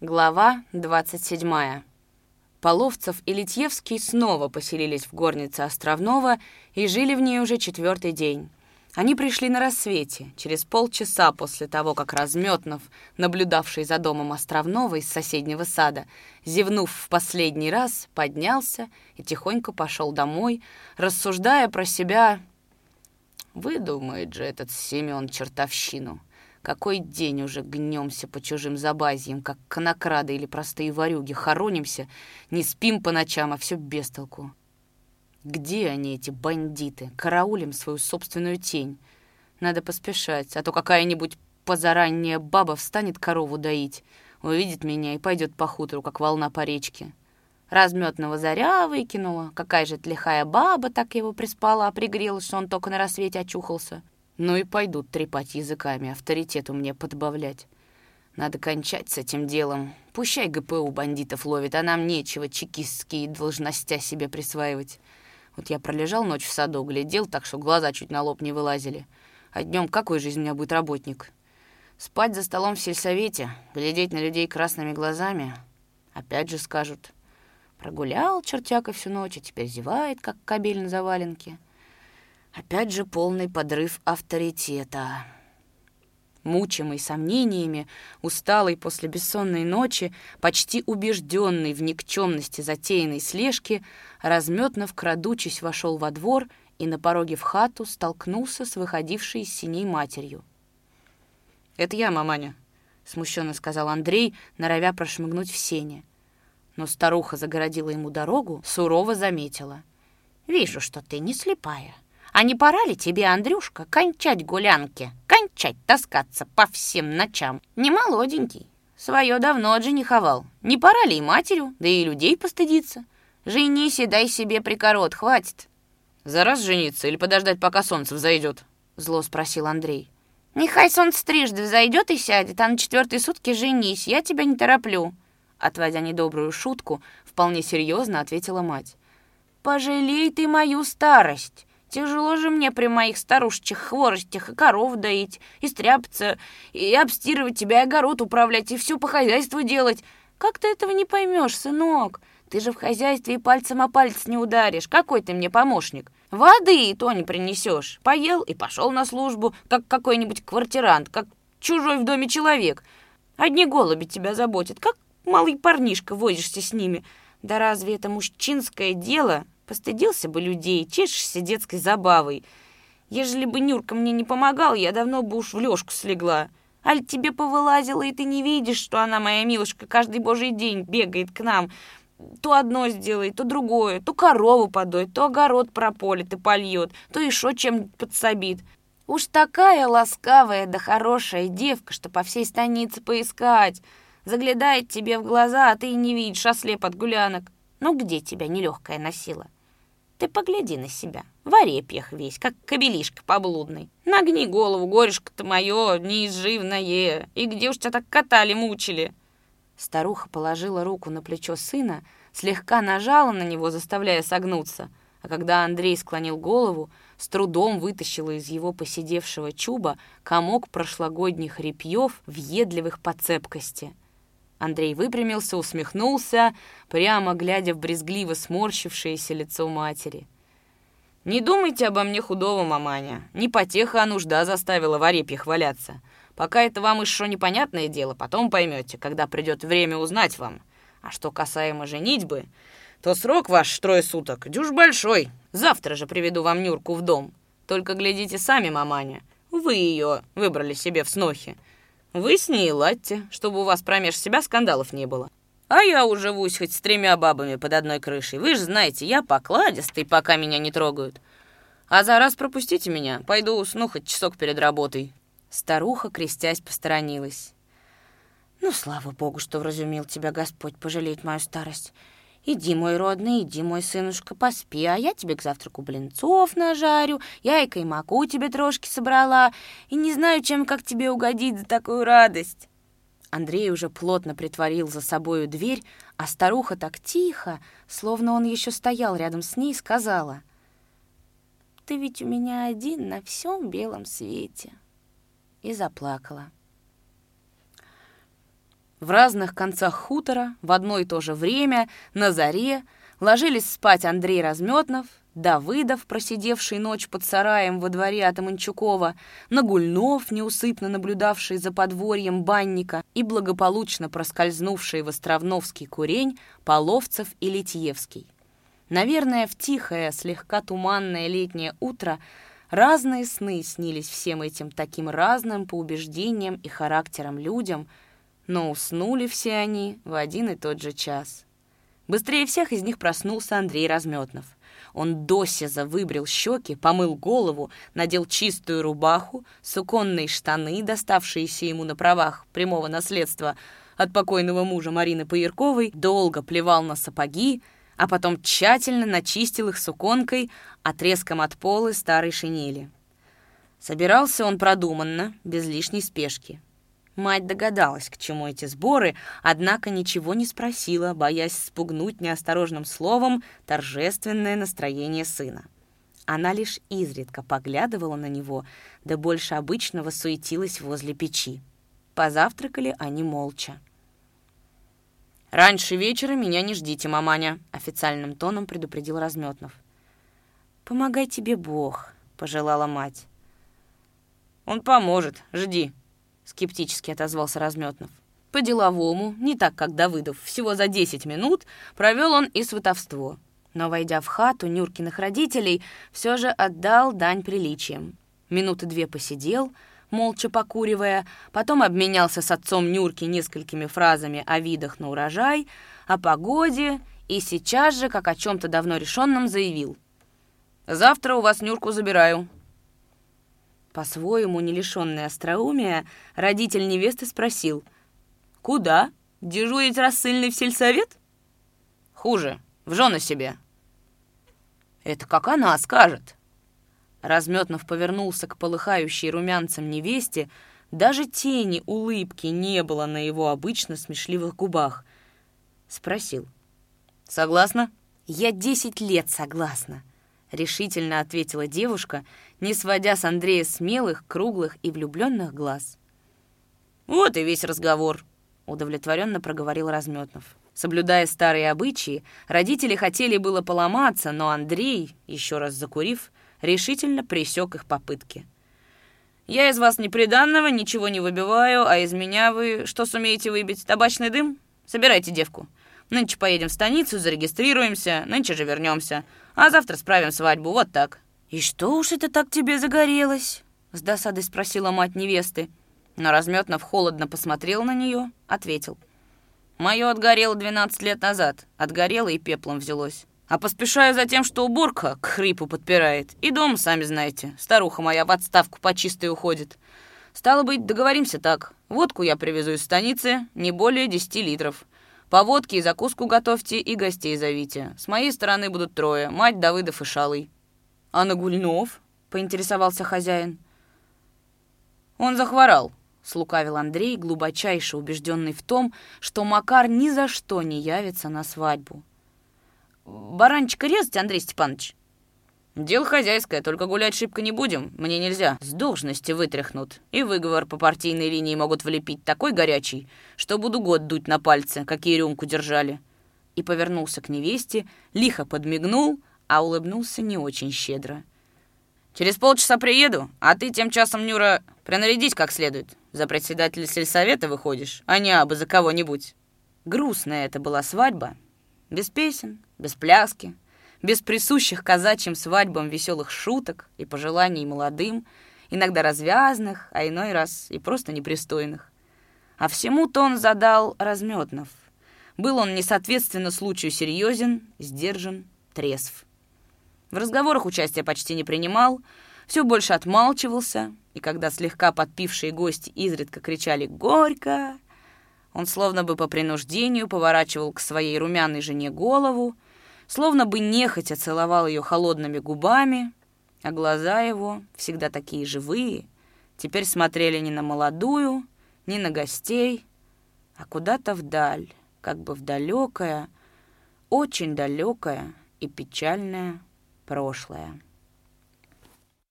Глава 27. Половцев и Литьевский снова поселились в горнице Островного и жили в ней уже четвертый день. Они пришли на рассвете, через полчаса после того, как Разметнов, наблюдавший за домом Островного из соседнего сада, зевнув в последний раз, поднялся и тихонько пошел домой, рассуждая про себя «Выдумает же этот Семен чертовщину». Какой день уже гнемся по чужим забазьям, как конокрады или простые ворюги, хоронимся, не спим по ночам, а все без толку. Где они, эти бандиты? Караулим свою собственную тень. Надо поспешать, а то какая-нибудь позаранняя баба встанет корову доить, увидит меня и пойдет по хутору, как волна по речке. Разметного заря выкинула, какая же лихая баба так его приспала, пригрела, что он только на рассвете очухался. Ну и пойдут трепать языками, авторитету мне подбавлять. Надо кончать с этим делом. Пущай ГПУ бандитов ловит, а нам нечего чекистские должностя себе присваивать. Вот я пролежал ночь в саду, глядел так, что глаза чуть на лоб не вылазили. А днем какой же из меня будет работник? Спать за столом в сельсовете, глядеть на людей красными глазами. Опять же скажут. Прогулял чертяка всю ночь, а теперь зевает, как кабель на заваленке. Опять же полный подрыв авторитета. Мучимый сомнениями, усталый после бессонной ночи, почти убежденный в никчемности затеянной слежки, разметно вкрадучись вошел во двор и на пороге в хату столкнулся с выходившей из синей матерью. «Это я, маманя», — смущенно сказал Андрей, норовя прошмыгнуть в сене. Но старуха загородила ему дорогу, сурово заметила. «Вижу, что ты не слепая. А не пора ли тебе, Андрюшка, кончать гулянки, кончать таскаться по всем ночам? Не молоденький, свое давно отжениховал. Не пора ли и матерью, да и людей постыдиться? Женись и дай себе прикорот, хватит. За раз жениться или подождать, пока солнце взойдет? Зло спросил Андрей. Нехай солнце трижды взойдет и сядет, а на четвертые сутки женись, я тебя не тороплю. Отводя недобрую шутку, вполне серьезно ответила мать. «Пожалей ты мою старость. Тяжело же мне при моих старушечьих хворостях и коров доить, и стряпаться, и обстирывать тебя, и огород управлять, и все по хозяйству делать. Как ты этого не поймешь, сынок? Ты же в хозяйстве и пальцем о палец не ударишь. Какой ты мне помощник? Воды и то не принесешь. Поел и пошел на службу, как какой-нибудь квартирант, как чужой в доме человек. Одни голуби тебя заботят, как малый парнишка возишься с ними. Да разве это мужчинское дело Постыдился бы людей, чешешься детской забавой. Ежели бы Нюрка мне не помогал, я давно бы уж в лёжку слегла. Аль тебе повылазила, и ты не видишь, что она, моя милушка, каждый божий день бегает к нам. То одно сделает, то другое, то корову подоит, то огород прополит и польет, то еще чем подсобит. Уж такая ласкавая да хорошая девка, что по всей станице поискать. Заглядает тебе в глаза, а ты и не видишь, ослеп от гулянок. Ну где тебя нелегкая носила? Ты погляди на себя, в орепьях весь, как кобелишка поблудный. Нагни голову, горюшка-то мое, неизживное, и где уж тебя так катали, мучили?» Старуха положила руку на плечо сына, слегка нажала на него, заставляя согнуться, а когда Андрей склонил голову, с трудом вытащила из его посидевшего чуба комок прошлогодних репьев, въедливых по цепкости — Андрей выпрямился, усмехнулся, прямо глядя в брезгливо сморщившееся лицо матери. «Не думайте обо мне худого, маманя. Не потеха, а нужда заставила в орепьях валяться. Пока это вам еще непонятное дело, потом поймете, когда придет время узнать вам. А что касаемо женитьбы, то срок ваш трое суток дюж большой. Завтра же приведу вам Нюрку в дом. Только глядите сами, маманя. Вы ее выбрали себе в снохи. Вы с ней ладьте, чтобы у вас промеж себя скандалов не было. А я уживусь хоть с тремя бабами под одной крышей. Вы же знаете, я покладистый, пока меня не трогают. А за раз пропустите меня, пойду усну хоть часок перед работой». Старуха, крестясь, посторонилась. «Ну, слава богу, что вразумил тебя Господь пожалеть мою старость. Иди, мой родный, иди, мой сынушка, поспи, а я тебе к завтраку блинцов нажарю, я и каймаку тебе трошки собрала, и не знаю, чем как тебе угодить за такую радость». Андрей уже плотно притворил за собою дверь, а старуха так тихо, словно он еще стоял рядом с ней, сказала, «Ты ведь у меня один на всем белом свете». И заплакала. В разных концах хутора в одно и то же время, на заре, ложились спать Андрей Разметнов, Давыдов, просидевший ночь под сараем во дворе от Аманчукова, Нагульнов, неусыпно наблюдавший за подворьем банника и благополучно проскользнувший в Островновский курень Половцев и Литьевский. Наверное, в тихое, слегка туманное летнее утро разные сны снились всем этим таким разным по убеждениям и характерам людям, но уснули все они в один и тот же час. Быстрее всех из них проснулся Андрей Разметнов. Он досеза выбрил щеки, помыл голову, надел чистую рубаху, суконные штаны, доставшиеся ему на правах прямого наследства от покойного мужа Марины Паярковой, долго плевал на сапоги, а потом тщательно начистил их суконкой отрезком от полы старой шинели. Собирался он продуманно, без лишней спешки. Мать догадалась, к чему эти сборы, однако ничего не спросила, боясь спугнуть неосторожным словом торжественное настроение сына. Она лишь изредка поглядывала на него, да больше обычного суетилась возле печи. Позавтракали они молча. «Раньше вечера меня не ждите, маманя», — официальным тоном предупредил Разметнов. «Помогай тебе Бог», — пожелала мать. «Он поможет, жди», скептически отозвался Разметнов. По-деловому, не так, как Давыдов, всего за 10 минут провел он и сватовство. Но, войдя в хату Нюркиных родителей, все же отдал дань приличиям. Минуты две посидел, молча покуривая, потом обменялся с отцом Нюрки несколькими фразами о видах на урожай, о погоде и сейчас же, как о чем-то давно решенном, заявил. «Завтра у вас Нюрку забираю. По-своему, не лишенный остроумия, родитель невесты спросил. «Куда? Дежурить рассыльный в сельсовет?» «Хуже. В жены себе». «Это как она скажет». Разметнов повернулся к полыхающей румянцем невесте, даже тени улыбки не было на его обычно смешливых губах. Спросил. «Согласна?» «Я десять лет согласна», — решительно ответила девушка, не сводя с Андрея смелых, круглых и влюбленных глаз. «Вот и весь разговор», — удовлетворенно проговорил Разметнов. Соблюдая старые обычаи, родители хотели было поломаться, но Андрей, еще раз закурив, решительно пресек их попытки. «Я из вас неприданного ничего не выбиваю, а из меня вы что сумеете выбить? Табачный дым? Собирайте девку. Нынче поедем в станицу, зарегистрируемся, нынче же вернемся. А завтра справим свадьбу, вот так». «И что уж это так тебе загорелось?» — с досадой спросила мать невесты. Но Разметнов холодно посмотрел на нее, ответил. «Мое отгорело 12 лет назад. Отгорело и пеплом взялось. А поспешаю за тем, что уборка к хрипу подпирает. И дом, сами знаете, старуха моя в отставку по чистой уходит. Стало быть, договоримся так. Водку я привезу из станицы, не более 10 литров. По водке и закуску готовьте, и гостей зовите. С моей стороны будут трое, мать, Давыдов и Шалый». «А Нагульнов?» — поинтересовался хозяин. «Он захворал», — слукавил Андрей, глубочайше убежденный в том, что Макар ни за что не явится на свадьбу. «Баранчика резать, Андрей Степанович?» «Дело хозяйское, только гулять шибко не будем. Мне нельзя. С должности вытряхнут. И выговор по партийной линии могут влепить такой горячий, что буду год дуть на пальцы, какие рюмку держали». И повернулся к невесте, лихо подмигнул, а улыбнулся не очень щедро. «Через полчаса приеду, а ты тем часом, Нюра, принарядись как следует. За председателя сельсовета выходишь, а не абы за кого-нибудь». Грустная это была свадьба. Без песен, без пляски, без присущих казачьим свадьбам веселых шуток и пожеланий молодым, иногда развязных, а иной раз и просто непристойных. А всему-то он задал Разметнов. Был он, несоответственно случаю, серьезен, сдержан, трезв. В разговорах участия почти не принимал, все больше отмалчивался, и когда слегка подпившие гости изредка кричали «Горько!», он словно бы по принуждению поворачивал к своей румяной жене голову, словно бы нехотя целовал ее холодными губами, а глаза его, всегда такие живые, теперь смотрели не на молодую, не на гостей, а куда-то вдаль, как бы в далекое, очень далекое и печальное прошлое.